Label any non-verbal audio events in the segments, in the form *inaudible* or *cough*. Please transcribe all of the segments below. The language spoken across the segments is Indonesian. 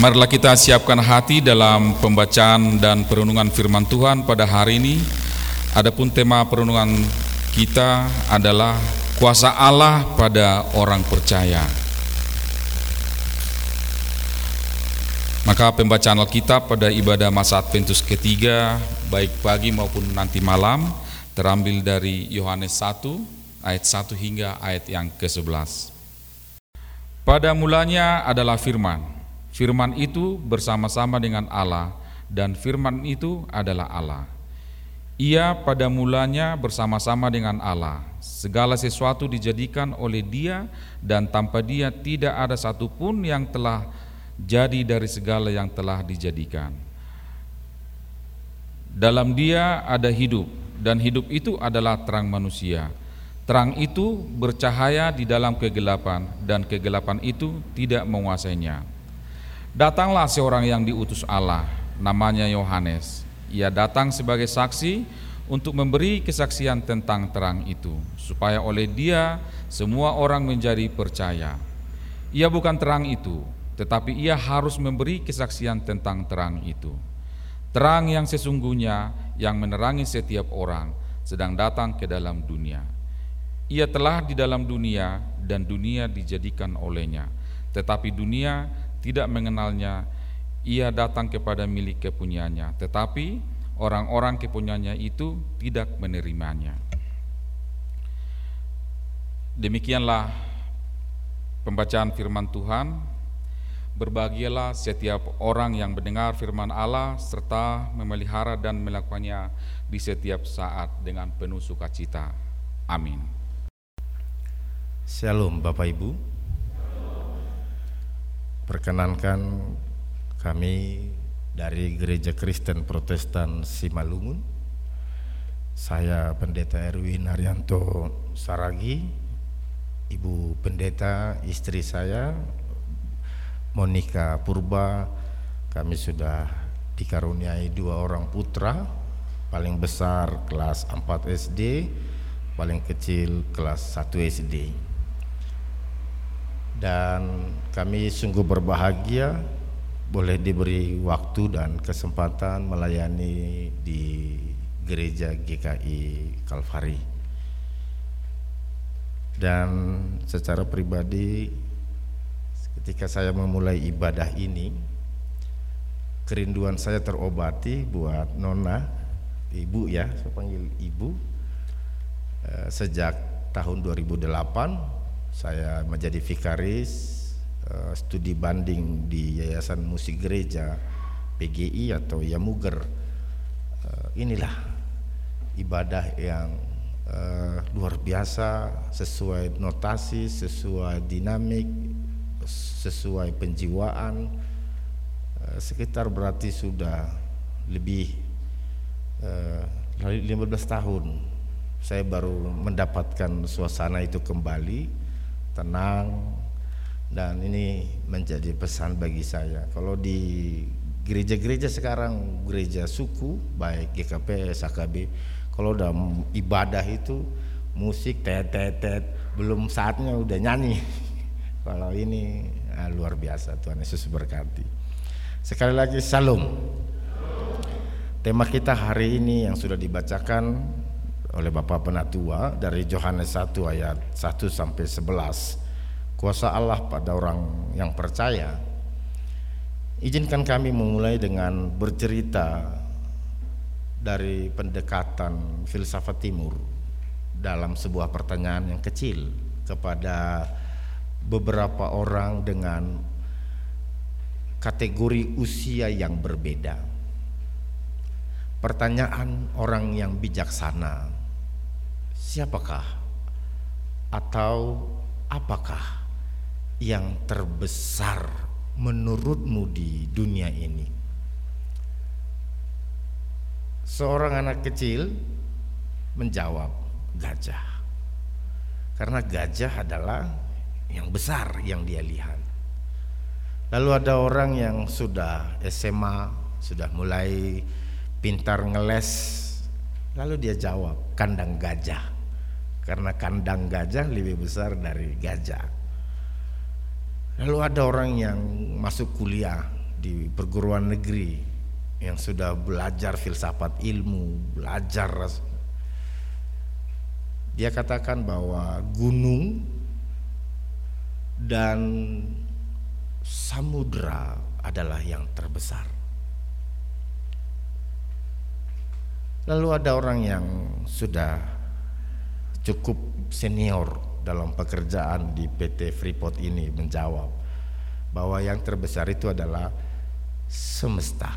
Marilah kita siapkan hati dalam pembacaan dan perenungan firman Tuhan pada hari ini. Adapun tema perenungan kita adalah kuasa Allah pada orang percaya. Maka pembacaan Alkitab pada ibadah masa Adventus ketiga, baik pagi maupun nanti malam, terambil dari Yohanes 1 ayat 1 hingga ayat yang ke-11. Pada mulanya adalah firman. Firman itu bersama-sama dengan Allah dan firman itu adalah Allah. Ia pada mulanya bersama-sama dengan Allah. Segala sesuatu dijadikan oleh Dia dan tanpa Dia tidak ada satupun yang telah jadi dari segala yang telah dijadikan. Dalam Dia ada hidup dan hidup itu adalah terang manusia. Terang itu bercahaya di dalam kegelapan dan kegelapan itu tidak menguasainya. Datanglah seorang yang diutus Allah, namanya Yohanes. Ia datang sebagai saksi untuk memberi kesaksian tentang terang itu, supaya oleh dia semua orang menjadi percaya. Ia bukan terang itu, tetapi ia harus memberi kesaksian tentang terang itu. Terang yang sesungguhnya yang menerangi setiap orang sedang datang ke dalam dunia. Ia telah di dalam dunia dan dunia dijadikan olehnya. Tetapi dunia tidak mengenalnya. Ia datang kepada milik kepunyanya, tetapi orang-orang kepunyanya itu tidak menerimanya. Demikianlah pembacaan firman Tuhan. Berbahagialah setiap orang yang mendengar firman Allah serta memelihara dan melakukannya di setiap saat dengan penuh sukacita. Amin. Shalom Bapak Ibu Perkenankan kami dari Gereja Kristen Protestan Simalungun. Saya Pendeta Erwin Haryanto Saragi Ibu Pendeta istri saya Monika Purba. Kami sudah dikaruniai dua orang putra Paling besar kelas 4 SD Paling kecil kelas 1 SD dan kami sungguh berbahagia boleh diberi waktu dan kesempatan melayani di gereja GKI Kalvari. Dan secara pribadi ketika saya memulai ibadah ini kerinduan saya terobati buat nona ibu ya saya panggil ibu eh, sejak tahun 2008 saya menjadi vikaris uh, studi banding di Yayasan Musik Gereja PGI atau Yamuger. Uh, inilah ibadah yang uh, luar biasa sesuai notasi, sesuai dinamik, sesuai penjiwaan. Sekitar berarti sudah lebih uh, 15 tahun saya baru mendapatkan suasana itu kembali tenang dan ini menjadi pesan bagi saya. Kalau di gereja-gereja sekarang gereja suku baik GKP, SKB, kalau udah ibadah itu musik tet tet tet belum saatnya udah nyanyi. *laughs* kalau ini nah, luar biasa Tuhan Yesus berkati. Sekali lagi salam. Tema kita hari ini yang sudah dibacakan oleh Bapak Penatua dari Yohanes 1 ayat 1 sampai 11 kuasa Allah pada orang yang percaya izinkan kami memulai dengan bercerita dari pendekatan filsafat timur dalam sebuah pertanyaan yang kecil kepada beberapa orang dengan kategori usia yang berbeda. Pertanyaan orang yang bijaksana siapakah atau apakah yang terbesar menurutmu di dunia ini? Seorang anak kecil menjawab, gajah. Karena gajah adalah yang besar yang dia lihat. Lalu ada orang yang sudah SMA, sudah mulai pintar ngeles, lalu dia jawab, kandang gajah karena kandang gajah lebih besar dari gajah. Lalu ada orang yang masuk kuliah di perguruan negeri yang sudah belajar filsafat ilmu, belajar dia katakan bahwa gunung dan samudra adalah yang terbesar. Lalu ada orang yang sudah cukup senior dalam pekerjaan di PT Freeport ini menjawab bahwa yang terbesar itu adalah semesta.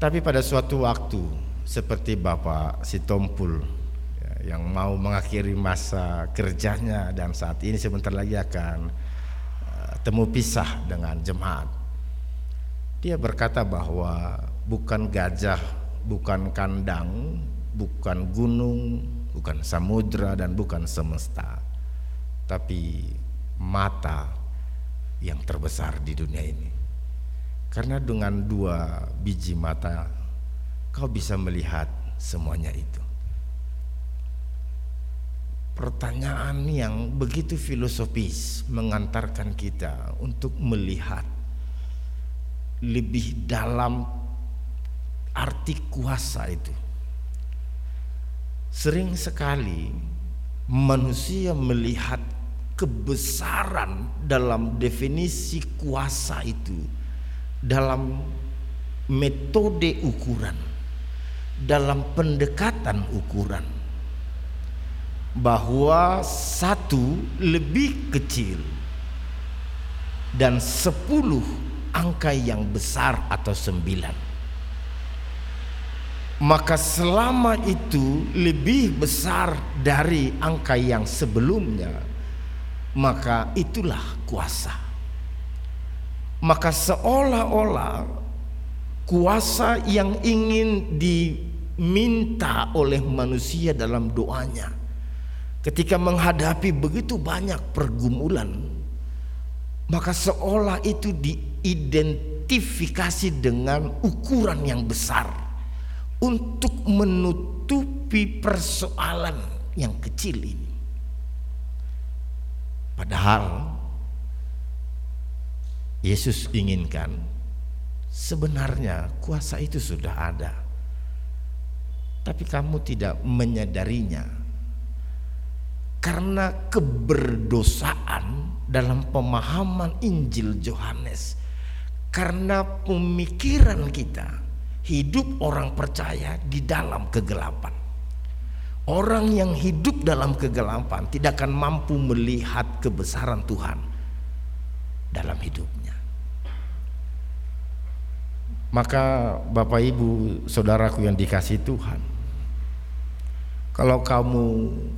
Tapi pada suatu waktu seperti Bapak Sitompul ya, yang mau mengakhiri masa kerjanya dan saat ini sebentar lagi akan uh, temu pisah dengan jemaat. Dia berkata bahwa bukan gajah, bukan kandang, bukan gunung, bukan samudra dan bukan semesta, tapi mata yang terbesar di dunia ini. Karena dengan dua biji mata kau bisa melihat semuanya itu. Pertanyaan yang begitu filosofis mengantarkan kita untuk melihat lebih dalam arti kuasa itu. Sering sekali manusia melihat kebesaran dalam definisi kuasa itu dalam metode ukuran dalam pendekatan ukuran. Bahwa satu lebih kecil dan sepuluh angka yang besar atau sembilan maka selama itu lebih besar dari angka yang sebelumnya maka itulah kuasa. Maka seolah-olah kuasa yang ingin di diminta oleh manusia dalam doanya ketika menghadapi begitu banyak pergumulan maka seolah itu diidentifikasi dengan ukuran yang besar untuk menutupi persoalan yang kecil ini. Padahal Yesus inginkan sebenarnya kuasa itu sudah ada tapi kamu tidak menyadarinya. Karena keberdosaan dalam pemahaman Injil Yohanes karena pemikiran kita hidup orang percaya di dalam kegelapan. Orang yang hidup dalam kegelapan tidak akan mampu melihat kebesaran Tuhan dalam hidupnya. Maka Bapak Ibu saudaraku yang dikasih Tuhan kalau kamu,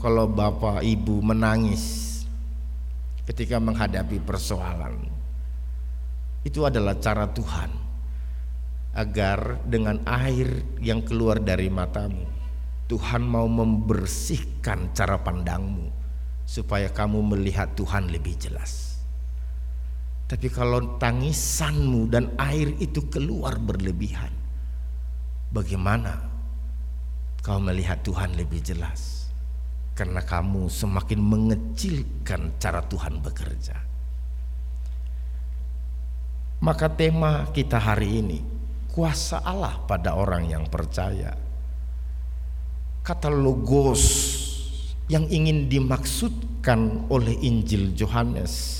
kalau bapak ibu menangis ketika menghadapi persoalan, itu adalah cara Tuhan agar dengan air yang keluar dari matamu, Tuhan mau membersihkan cara pandangmu supaya kamu melihat Tuhan lebih jelas. Tapi kalau tangisanmu dan air itu keluar berlebihan, bagaimana kau melihat Tuhan lebih jelas karena kamu semakin mengecilkan cara Tuhan bekerja. Maka tema kita hari ini kuasa Allah pada orang yang percaya. Kata logos yang ingin dimaksudkan oleh Injil Yohanes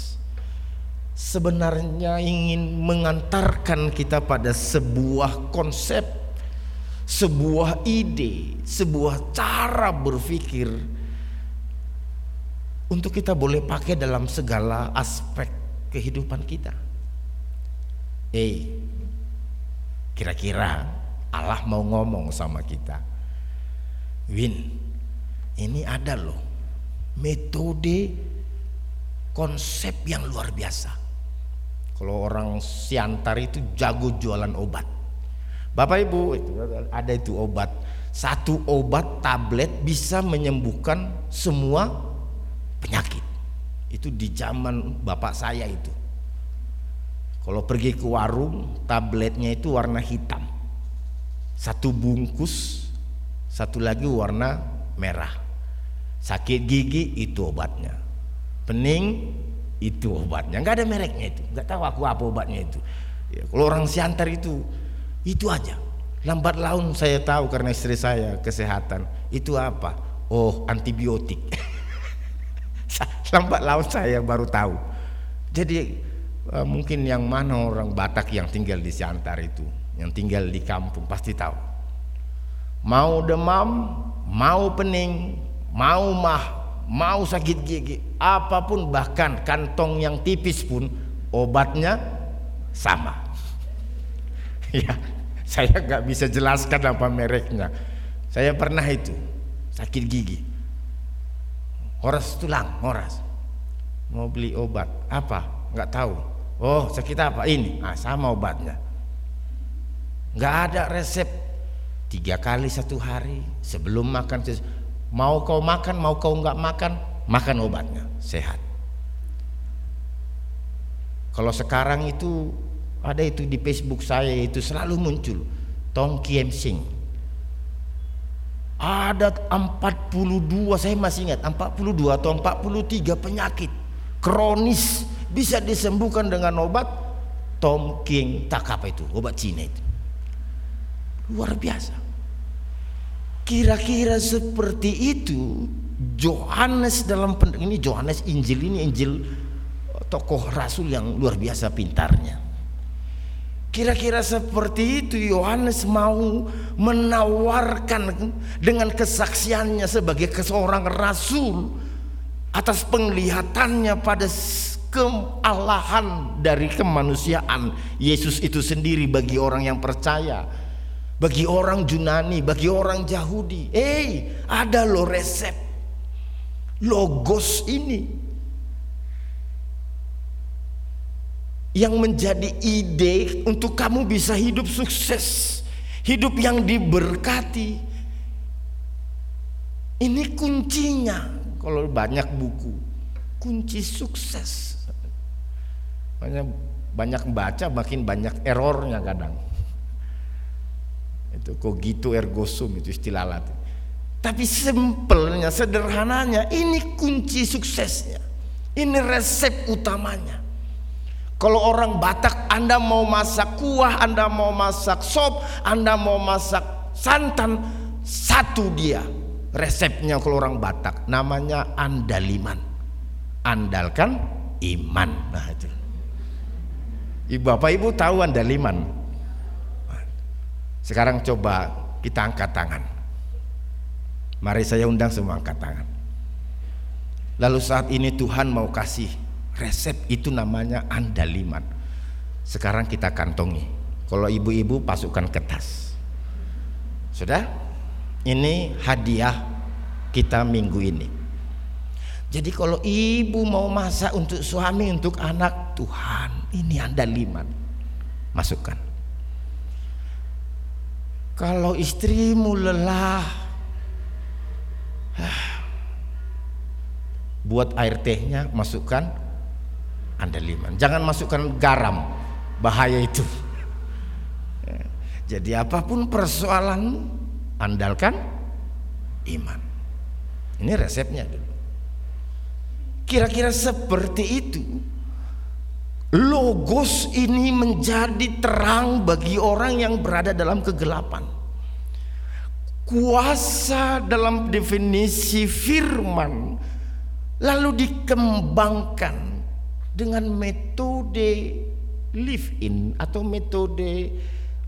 sebenarnya ingin mengantarkan kita pada sebuah konsep sebuah ide, sebuah cara berpikir untuk kita boleh pakai dalam segala aspek kehidupan kita. Eh, kira-kira Allah mau ngomong sama kita, Win, ini ada loh metode konsep yang luar biasa. Kalau orang siantar itu jago jualan obat Bapak Ibu ada itu obat. Satu obat tablet bisa menyembuhkan semua penyakit. Itu di zaman bapak saya itu. Kalau pergi ke warung, tabletnya itu warna hitam. Satu bungkus, satu lagi warna merah. Sakit gigi itu obatnya. Pening itu obatnya. Nggak ada mereknya itu. Nggak tahu aku apa obatnya itu. Ya, kalau orang siantar itu itu aja. Lambat laun saya tahu karena istri saya kesehatan. Itu apa? Oh antibiotik. *laughs* Lambat laun saya baru tahu. Jadi uh, mungkin yang mana orang Batak yang tinggal di Siantar itu yang tinggal di kampung pasti tahu mau demam mau pening mau mah mau sakit gigi, apa pun bahkan kantong yang tipis pun obatnya sama. *laughs* ya, saya nggak bisa jelaskan apa mereknya. Saya pernah itu sakit gigi, horas tulang, horas. Mau beli obat apa? Nggak tahu. Oh sakit apa ini? Ah sama obatnya. Nggak ada resep tiga kali satu hari sebelum makan Mau kau makan, mau kau nggak makan, makan obatnya, sehat. Kalau sekarang itu ada itu di Facebook saya itu selalu muncul Tong Kiem Sing. Ada 42 saya masih ingat 42 atau 43 penyakit kronis bisa disembuhkan dengan obat Tom King tak apa itu obat Cina itu luar biasa Kira-kira seperti itu Johannes dalam ini Johannes Injil ini Injil eh, tokoh rasul yang luar biasa pintarnya. Kira-kira seperti itu Yohanes mau menawarkan dengan kesaksiannya sebagai seorang rasul atas penglihatannya pada kealahan dari kemanusiaan Yesus itu sendiri bagi orang yang percaya bagi orang Yunani, bagi orang Yahudi. Eh, ada lo resep logos ini yang menjadi ide untuk kamu bisa hidup sukses, hidup yang diberkati. Ini kuncinya. Kalau banyak buku, kunci sukses. Banyak banyak baca makin banyak errornya kadang. Itu cogito ergo sum itu istilah Latin. Tapi simpelnya sederhananya ini kunci suksesnya. Ini resep utamanya. Kalau orang Batak Anda mau masak kuah Anda mau masak sop Anda mau masak santan satu dia resepnya kalau orang Batak. Namanya andaliman. Andalkan iman. Nah itu Ibu Bapak Ibu tahu andaliman sekarang coba kita angkat tangan. Mari saya undang semua angkat tangan. Lalu saat ini Tuhan mau kasih resep itu namanya andaliman. Sekarang kita kantongi. Kalau ibu-ibu pasukan kertas. Sudah? Ini hadiah kita minggu ini. Jadi kalau ibu mau masak untuk suami, untuk anak, Tuhan ini andaliman. Masukkan. Kalau istrimu lelah Buat air tehnya masukkan andaliman Jangan masukkan garam Bahaya itu Jadi apa pun persoalan Andalkan iman Ini resepnya dulu Kira-kira seperti itu Logos ini menjadi terang bagi orang yang berada dalam kegelapan. Kuasa dalam definisi firman lalu dikembangkan dengan metode live in atau metode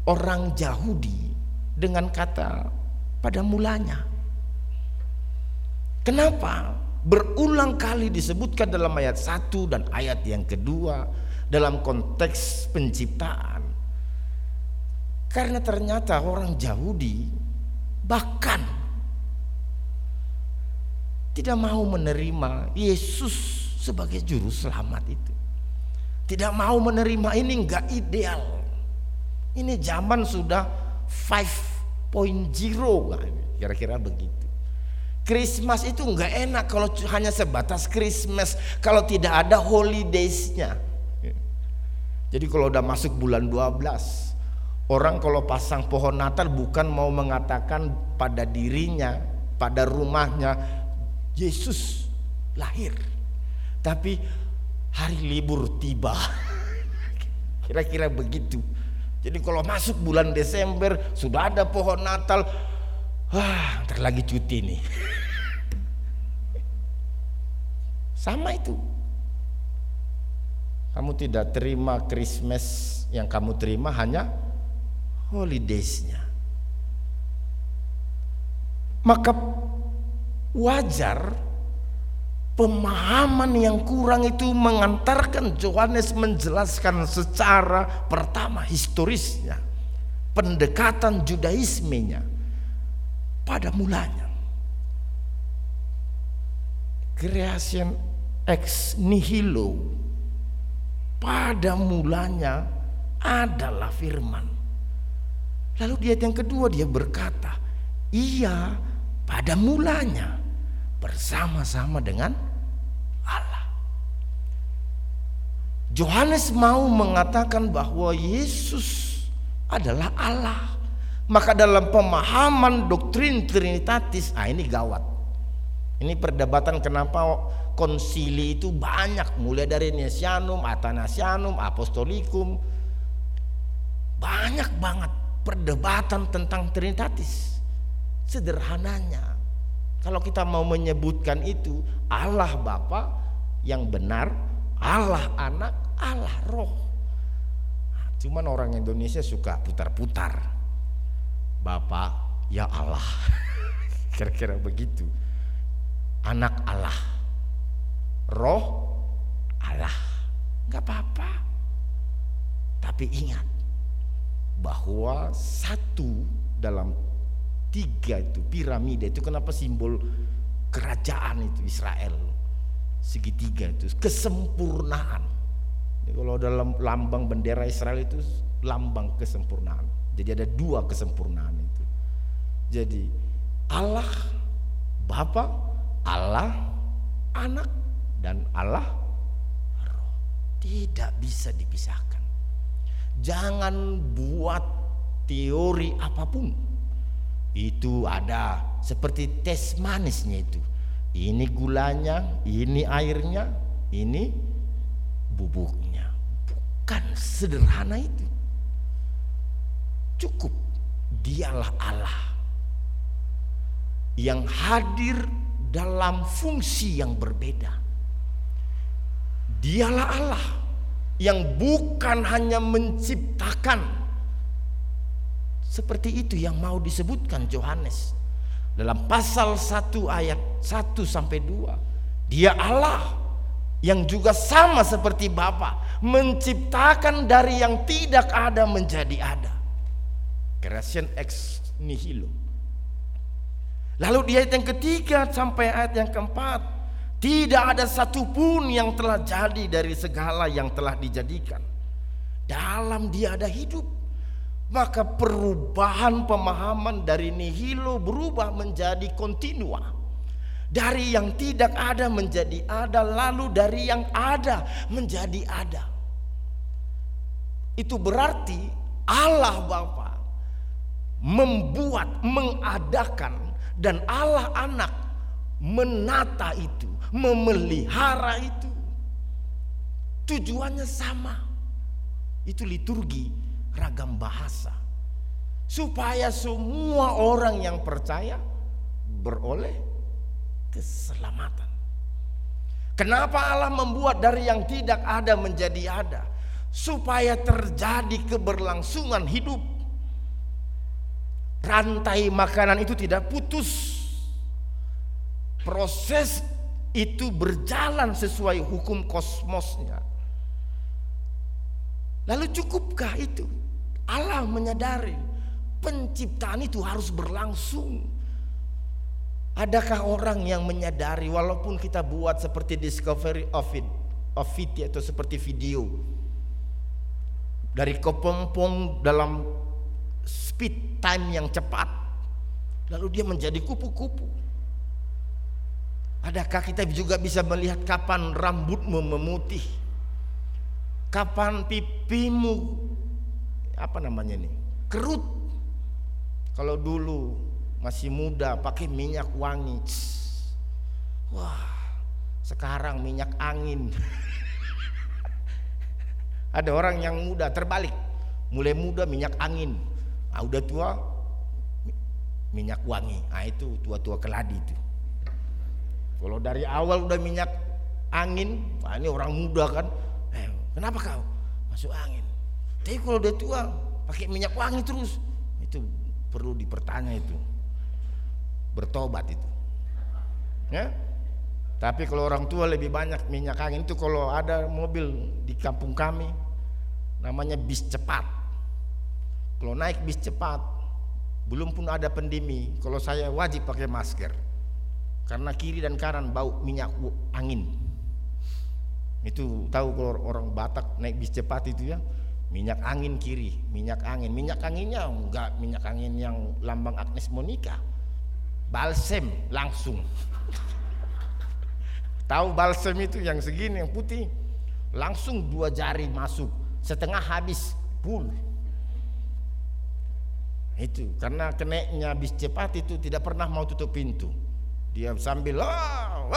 orang Yahudi dengan kata pada mulanya. Kenapa? Berulang kali disebutkan dalam ayat 1 dan ayat yang kedua dalam konteks penciptaan. Karena ternyata orang Yahudi bahkan tidak mau menerima Yesus sebagai juru selamat itu. Tidak mau menerima ini enggak ideal. Ini zaman sudah 5.0 kira-kira begitu. Christmas itu enggak enak kalau hanya sebatas Christmas kalau tidak ada holidaysnya. Jadi kalau udah masuk bulan 12 Orang kalau pasang pohon Natal bukan mau mengatakan pada dirinya Pada rumahnya Yesus lahir Tapi hari libur tiba. *laughs* Kira-kira begitu. Jadi kalau masuk bulan Desember sudah ada pohon Natal, wah, ntar lagi cuti nih. Sama itu. Kamu tidak terima Christmas yang kamu terima hanya holidaysnya. Maka wajar pemahaman yang kurang itu mengantarkan Yohanes menjelaskan secara pertama historisnya pendekatan judaismenya pada mulanya creation ex nihilo pada mulanya adalah firman lalu di ayat yang kedua dia berkata iya pada mulanya bersama-sama dengan Allah. Yohanes mau mengatakan bahwa Yesus adalah Allah. Maka dalam pemahaman doktrin Trinitatis, ah ini gawat. Ini perdebatan kenapa konsili itu banyak mulai dari Nesianum, Athanasianum, Apostolikum. Banyak banget perdebatan tentang Trinitatis. Sederhananya kalau kita mau menyebutkan itu Allah Bapa yang benar, Allah Anak, Allah Roh. Nah, cuman orang Indonesia suka putar-putar. Bapak ya Allah. *laughs* Kira-kira begitu. Anak Allah. Roh Allah. Gak apa-apa. Tapi ingat bahwa satu dalam tiga itu piramida itu kenapa simbol kerajaan itu Israel segitiga itu kesempurnaan Jadi kalau dalam lambang bendera Israel itu lambang kesempurnaan jadi ada dua kesempurnaan itu. Jadi Allah Bapa Allah anak dan Allah roh. Tidak bisa dipisahkan. Jangan buat teori apa pun. Itu ada seperti tes manisnya itu. Ini gulanya ini airnya ini bubuknya. Bukan sederhana itu cukup dialah Allah yang hadir dalam fungsi yang berbeda dialah Allah yang bukan hanya menciptakan seperti itu yang mau disebutkan Yohanes dalam pasal 1 ayat 1 sampai 2. Dia Allah yang juga sama seperti Bapa, menciptakan dari yang tidak ada menjadi ada. Creation ex nihilo. Lalu di ayat yang ketiga sampai ayat yang keempat, tidak ada satupun yang telah jadi dari segala yang telah dijadikan. Dalam dia ada hidup maka perubahan pemahaman dari nihilo berubah menjadi kontinua. Dari yang tidak ada menjadi ada, lalu dari yang ada menjadi ada. Itu berarti Allah Bapa membuat, mengadakan dan Allah Anak menata itu, memelihara itu. Tujuannya sama. Itu liturgi ragam bahasa supaya semua orang yang percaya beroleh keselamatan. Kenapa Allah membuat dari yang tidak ada menjadi ada? Supaya terjadi keberlangsungan hidup. Rantai makanan itu tidak putus. Proses itu berjalan sesuai hukum kosmosnya. Lalu cukupkah itu? Allah menyadari penciptaan itu harus berlangsung. Adakah orang yang menyadari walaupun kita buat seperti discovery of it, of it atau seperti video dari kepompong dalam speed time yang cepat. Lalu dia menjadi kupu-kupu. Adakah kita juga bisa melihat kapan rambutmu memutih? Kapan pipimu apa namanya nih kerut? Kalau dulu masih muda pakai minyak wangi. Wah sekarang minyak angin. *laughs* Ada orang yang muda terbalik, mulai muda minyak angin, nah, udah tua minyak wangi. Nah itu tua-tua keladi itu. Kalau dari awal udah minyak angin, nah ini orang muda kan, eh, kenapa kau masuk angin? Tapi kalau udah tua pakai minyak wangi terus, itu perlu dipertanya itu, bertobat itu. Ya, tapi kalau orang tua lebih banyak minyak angin itu kalau ada mobil di kampung kami namanya bis cepat. Kalau naik bis cepat belum pun ada pandemi, kalau saya wajib pakai masker. Karena kiri dan kanan bau minyak angin. Itu tahu kalau orang Batak naik bis cepat itu ya, minyak angin kiri, minyak angin. Minyak anginnya enggak minyak angin yang lambang Agnes Monica. Balsem langsung. *laughs* Tahu balsem itu yang segini yang putih, langsung dua jari masuk, setengah habis full. Itu karena keneknya bis cepat itu tidak pernah mau tutup pintu. Dia sambil oh,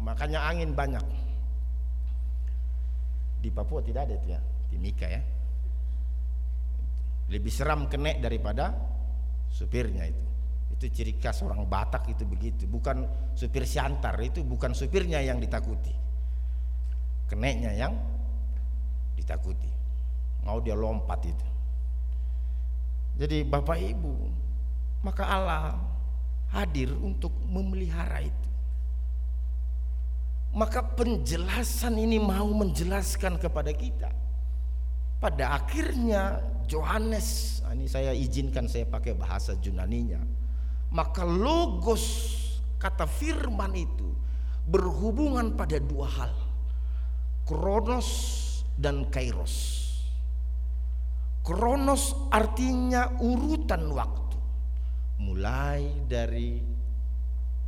makanya angin banyak. Di Papua tidak ada itu ya, di Mika ya. Lebih seram kenek daripada supirnya itu. Itu ciri khas orang Batak itu begitu. Bukan supir siantar, itu bukan supirnya yang ditakuti. Keneknya yang ditakuti. Mau dia lompat itu. Jadi Bapak Ibu, maka Allah hadir untuk memelihara itu. Maka penjelasan ini mau menjelaskan kepada kita. Pada akhirnya Johannes, nah ini saya izinkan saya pakai bahasa Junaninya maka logos kata firman itu berhubungan pada dua hal. Kronos dan kairos. Kronos artinya urutan waktu. Mulai dari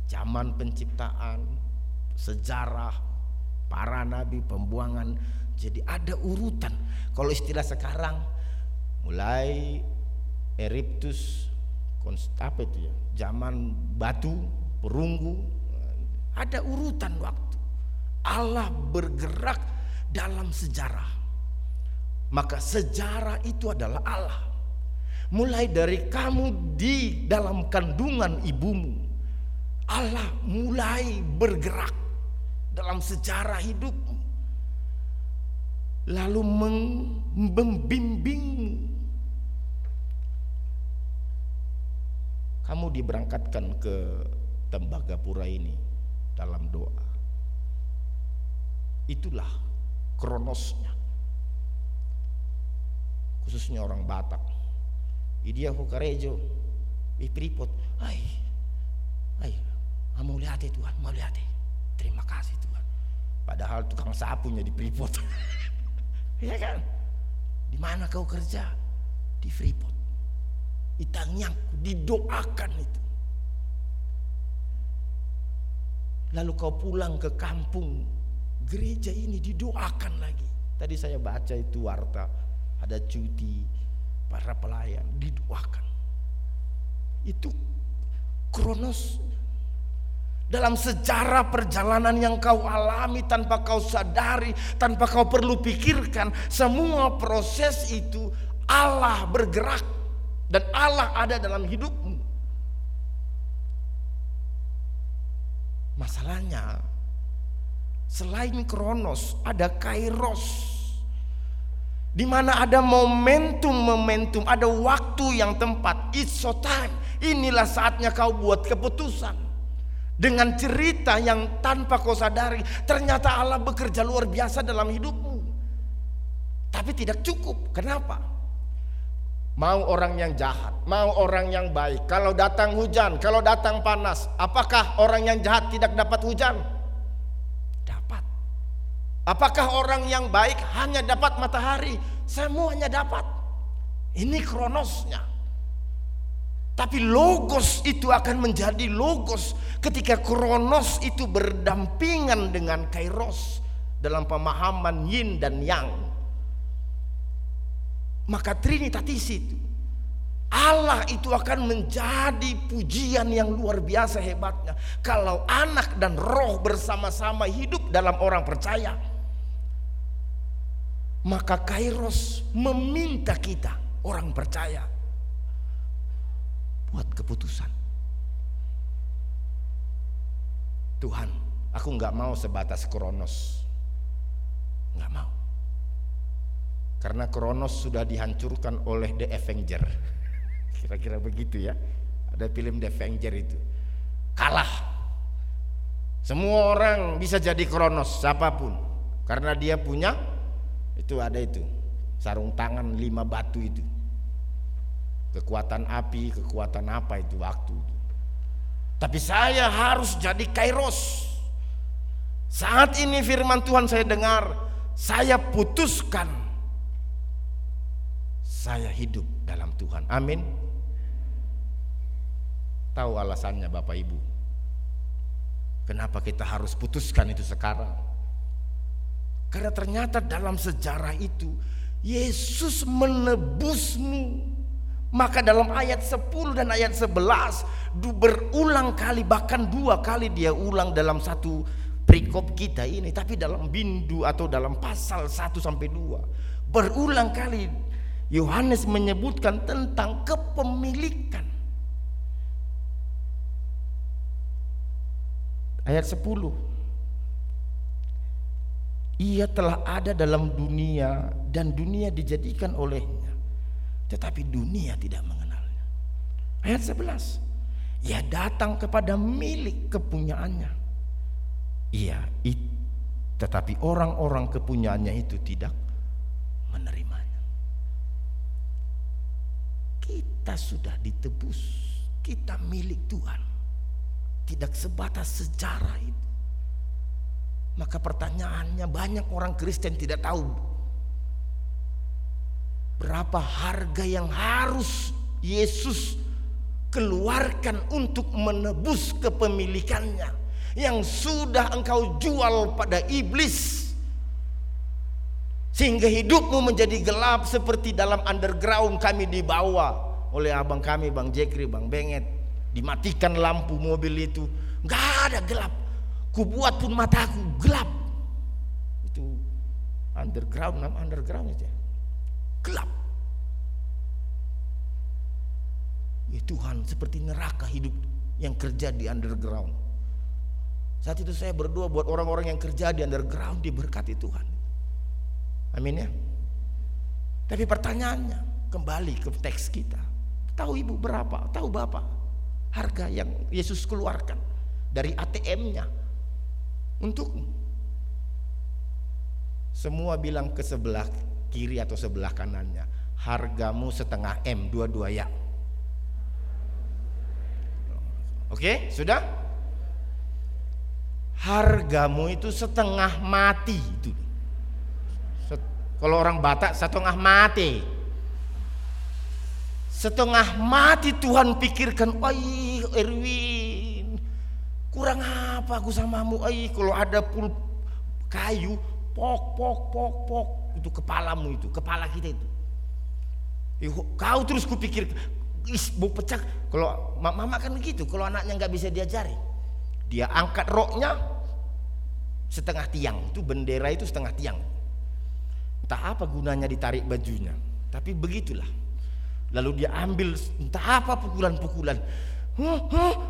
zaman penciptaan, sejarah, para nabi, pembuangan. Jadi ada urutan. Kalau istilah sekarang mulai Eriptus apa itu ya zaman batu perunggu ada urutan waktu Allah bergerak dalam sejarah maka sejarah itu adalah Allah mulai dari kamu di dalam kandungan ibumu Allah mulai bergerak dalam sejarah hidupmu lalu membimbingmu kamu diberangkatkan ke Tembagapura ini dalam doa. Itulah kronosnya. Khususnya orang Batak. Idia Hukarejo, Ipripot, ay, ay, mau lihat Tuhan, mau lihat Terima kasih Tuhan. Padahal tukang sapunya di Freeport. *laughs* ya kan? Di mana kau kerja? Di Freeport itanyangku didoakan itu lalu kau pulang ke kampung gereja ini didoakan lagi tadi saya baca itu warta ada cuti para pelayan didoakan itu kronos. Dalam sejarah perjalanan yang kau alami tanpa kau sadari, tanpa kau perlu pikirkan, semua proses itu Allah bergerak dan Allah ada dalam hidupmu. Masalahnya selain kronos ada kairos di mana ada momentum-momentum, ada waktu yang tempat. It's so time. Inilah saatnya kau buat keputusan. Dengan cerita yang tanpa kau sadari, ternyata Allah bekerja luar biasa dalam hidupmu. Tapi tidak cukup. Kenapa? Mau orang yang jahat, mau orang yang baik. Kalau datang hujan, kalau datang panas, apakah orang yang jahat tidak dapat hujan? Apakah orang yang baik hanya dapat matahari? Semuanya dapat. Ini kronosnya. Tapi logos itu akan menjadi logos ketika kronos itu berdampingan dengan kairos dalam pemahaman yin dan yang. Maka Trinitatis itu Allah itu akan menjadi pujian yang luar biasa hebatnya kalau anak dan roh bersama-sama hidup dalam orang percaya. Maka Kairos meminta kita orang percaya buat keputusan. Tuhan, aku nggak mau sebatas Kronos, nggak mau. Karena Kronos sudah dihancurkan oleh The Avenger. *laughs* Kira-kira begitu ya. Ada film The Avenger itu. Kalah. Semua orang bisa jadi Kronos, siapa pun. Karena dia punya itu ada itu. Sarung tangan lima batu itu. Kekuatan api kekuatan apa itu waktu itu. Tapi saya harus jadi kairos. Saat ini firman Tuhan saya dengar saya putuskan. Saya hidup dalam Tuhan. Amin. Tahu alasannya Bapak Ibu? Kenapa kita harus putuskan itu sekarang karena ternyata dalam sejarah itu Yesus menebusmu. Maka dalam ayat 10 dan ayat 11 berulang kali bahkan dua kali dia ulang dalam satu perikop kita ini. Tapi dalam bindu atau dalam pasal 1 sampai 2 berulang kali Yohanes menyebutkan tentang kepemilikan. Ayat 10 ia telah ada dalam dunia dan dunia dijadikan olehnya. Tetapi dunia tidak mengenalnya. Ayat 11. Ia datang kepada milik kepunyaannya. Ia tetapi orang-orang kepunyaannya itu tidak menerimanya. Kita sudah ditebus, kita milik Tuhan. Tidak sebatas sejarah itu maka pertanyaannya banyak orang Kristen tidak tahu berapa harga yang harus Yesus keluarkan untuk menebus kepemilikannya. Yang sudah engkau jual pada iblis. Sehingga hidupmu menjadi gelap seperti dalam underground kami dibawa oleh abang kami Bang Jekri Bang Benget. Dimatikan lampu mobil itu. Nggak ada gelap Kubuat pun mataku gelap. Itu underground, nama underground itu. Gelap. Ya Tuhan seperti neraka hidup yang kerja di underground. Saat itu saya berdoa buat orang-orang yang kerja di underground diberkati Tuhan. Amin ya. Tapi pertanyaannya kembali ke teks kita. Tahu ibu berapa? Tahu bapak? Harga yang Yesus keluarkan dari ATM-nya untukmu. Semua bilang ke sebelah kiri atau sebelah kanannya, hargamu setengah M dua-dua ya. Oke, sudah? Hargamu itu setengah mati itu. Kalau orang Batak setengah mati. Setengah mati Tuhan pikirkan, wah Erwin Kurang apa aku samamu? Ay, kalau ada pul kayu, pok pok pok pok itu kepalamu itu, kepala kita itu. kau terus kupikir, is mau pecah. Kalau mama kan begitu, kalau anaknya nggak bisa diajari, dia angkat roknya setengah tiang, itu bendera itu setengah tiang. Entah apa gunanya ditarik bajunya, tapi begitulah. Lalu dia ambil entah apa pukulan-pukulan mulak,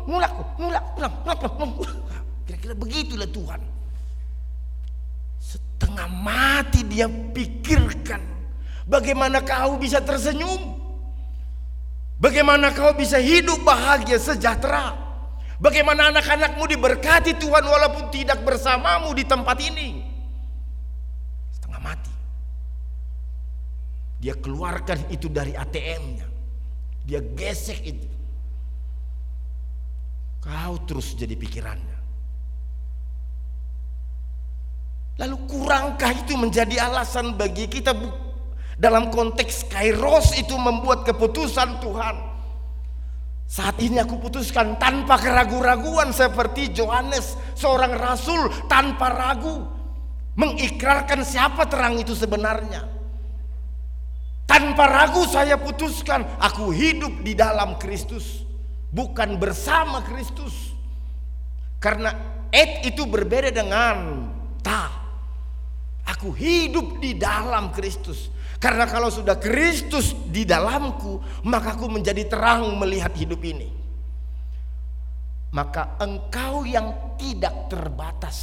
mulak, mulak, mulak, Kira-kira begitulah Tuhan. Setengah mati dia pikirkan bagaimana kau bisa tersenyum. Bagaimana kau bisa hidup bahagia sejahtera. Bagaimana anak-anakmu diberkati Tuhan walaupun tidak bersamamu di tempat ini. Setengah mati. Dia keluarkan itu dari ATM-nya. Dia gesek itu. Kau terus jadi pikirannya. Lalu kurangkah itu menjadi alasan bagi kita dalam konteks kairos itu membuat keputusan Tuhan. Saat ini aku putuskan tanpa keraguan-raguan seperti Johannes seorang rasul tanpa ragu mengikrarkan siapa terang itu sebenarnya. Tanpa ragu saya putuskan aku hidup di dalam Kristus bukan bersama Kristus. Karena et itu berbeda dengan ta. Aku hidup di dalam Kristus. Karena kalau sudah Kristus di dalamku, maka aku menjadi terang melihat hidup ini. Maka engkau yang tidak terbatas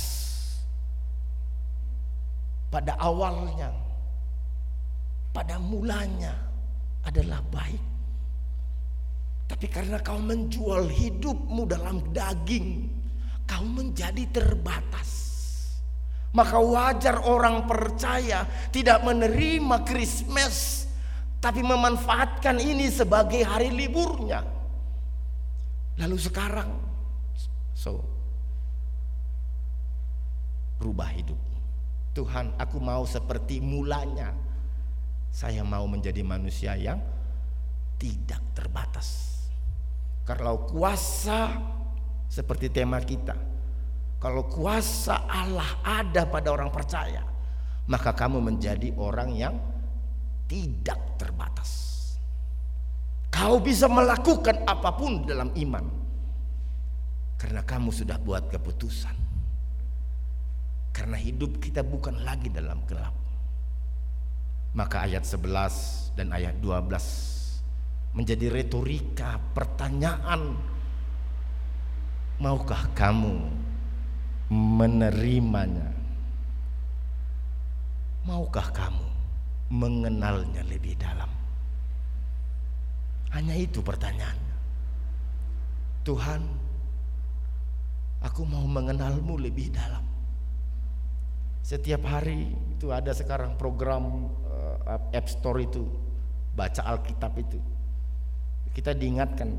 pada awalnya, pada mulanya adalah baik. Tapi karena kau menjual hidupmu dalam daging, kau menjadi terbatas. Maka wajar orang percaya tidak menerima Christmas tapi memanfaatkan ini sebagai hari liburnya. Lalu sekarang so rubah hidup. Tuhan, aku mau seperti mulanya. Saya mau menjadi manusia yang tidak terbatas. Kalau kuasa seperti tema kita, kalau kuasa Allah ada pada orang percaya, maka kamu menjadi orang yang tidak terbatas. Kau bisa melakukan apa pun dalam iman. Karena kamu sudah buat keputusan. Karena hidup kita bukan lagi dalam gelap. Maka ayat 11 dan ayat 12 menjadi retorika pertanyaan. Maukah kamu menerimanya. Maukah kamu mengenalnya lebih dalam? Hanya itu pertanyaannya. Tuhan, aku mau mengenalmu lebih dalam. Setiap hari itu ada sekarang program uh, App Store itu baca Alkitab itu. Kita diingatkan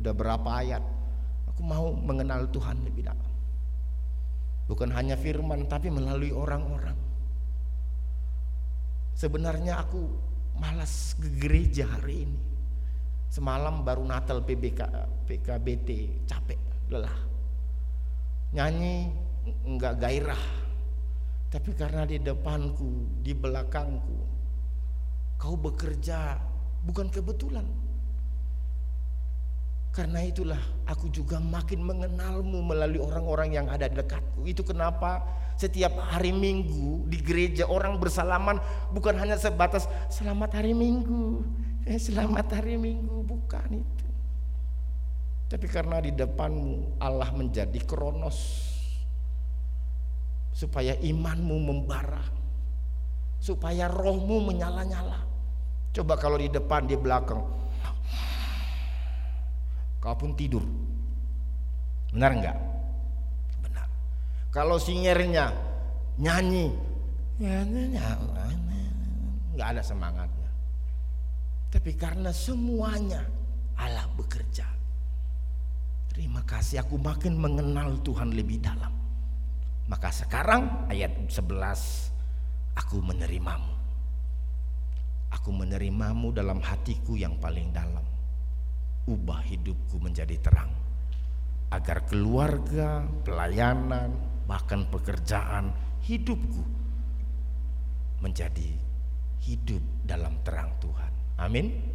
udah berapa ayat. Aku mau mengenal Tuhan lebih dalam. Bukan hanya firman tapi melalui orang-orang. Sebenarnya aku malas ke gereja hari ini. Semalam baru Natal PBK PKBT capek, lelah. Nyanyi enggak gairah. Tapi karena di depanku, di belakangku kau bekerja bukan kebetulan. Karena itulah aku juga makin mengenalmu melalui orang-orang yang ada dekatku. Itu kenapa setiap hari Minggu di gereja orang bersalaman bukan hanya sebatas selamat hari Minggu, eh, selamat hari Minggu, bukan itu. Tapi karena di depanmu Allah menjadi kronos supaya imanmu membara, supaya rohmu menyala-nyala. Coba kalau di depan di belakang kau pun tidur. Benar enggak? Benar. Kalau singernya nyanyi, nggak ada semangatnya. Tapi karena semuanya Allah bekerja. Terima kasih aku makin mengenal Tuhan lebih dalam. Maka sekarang ayat 11 aku menerimamu. Aku menerimamu dalam hatiku yang paling dalam ubah hidupku menjadi terang agar keluarga, pelayanan, bahkan pekerjaan hidupku menjadi hidup dalam terang Tuhan. Amin.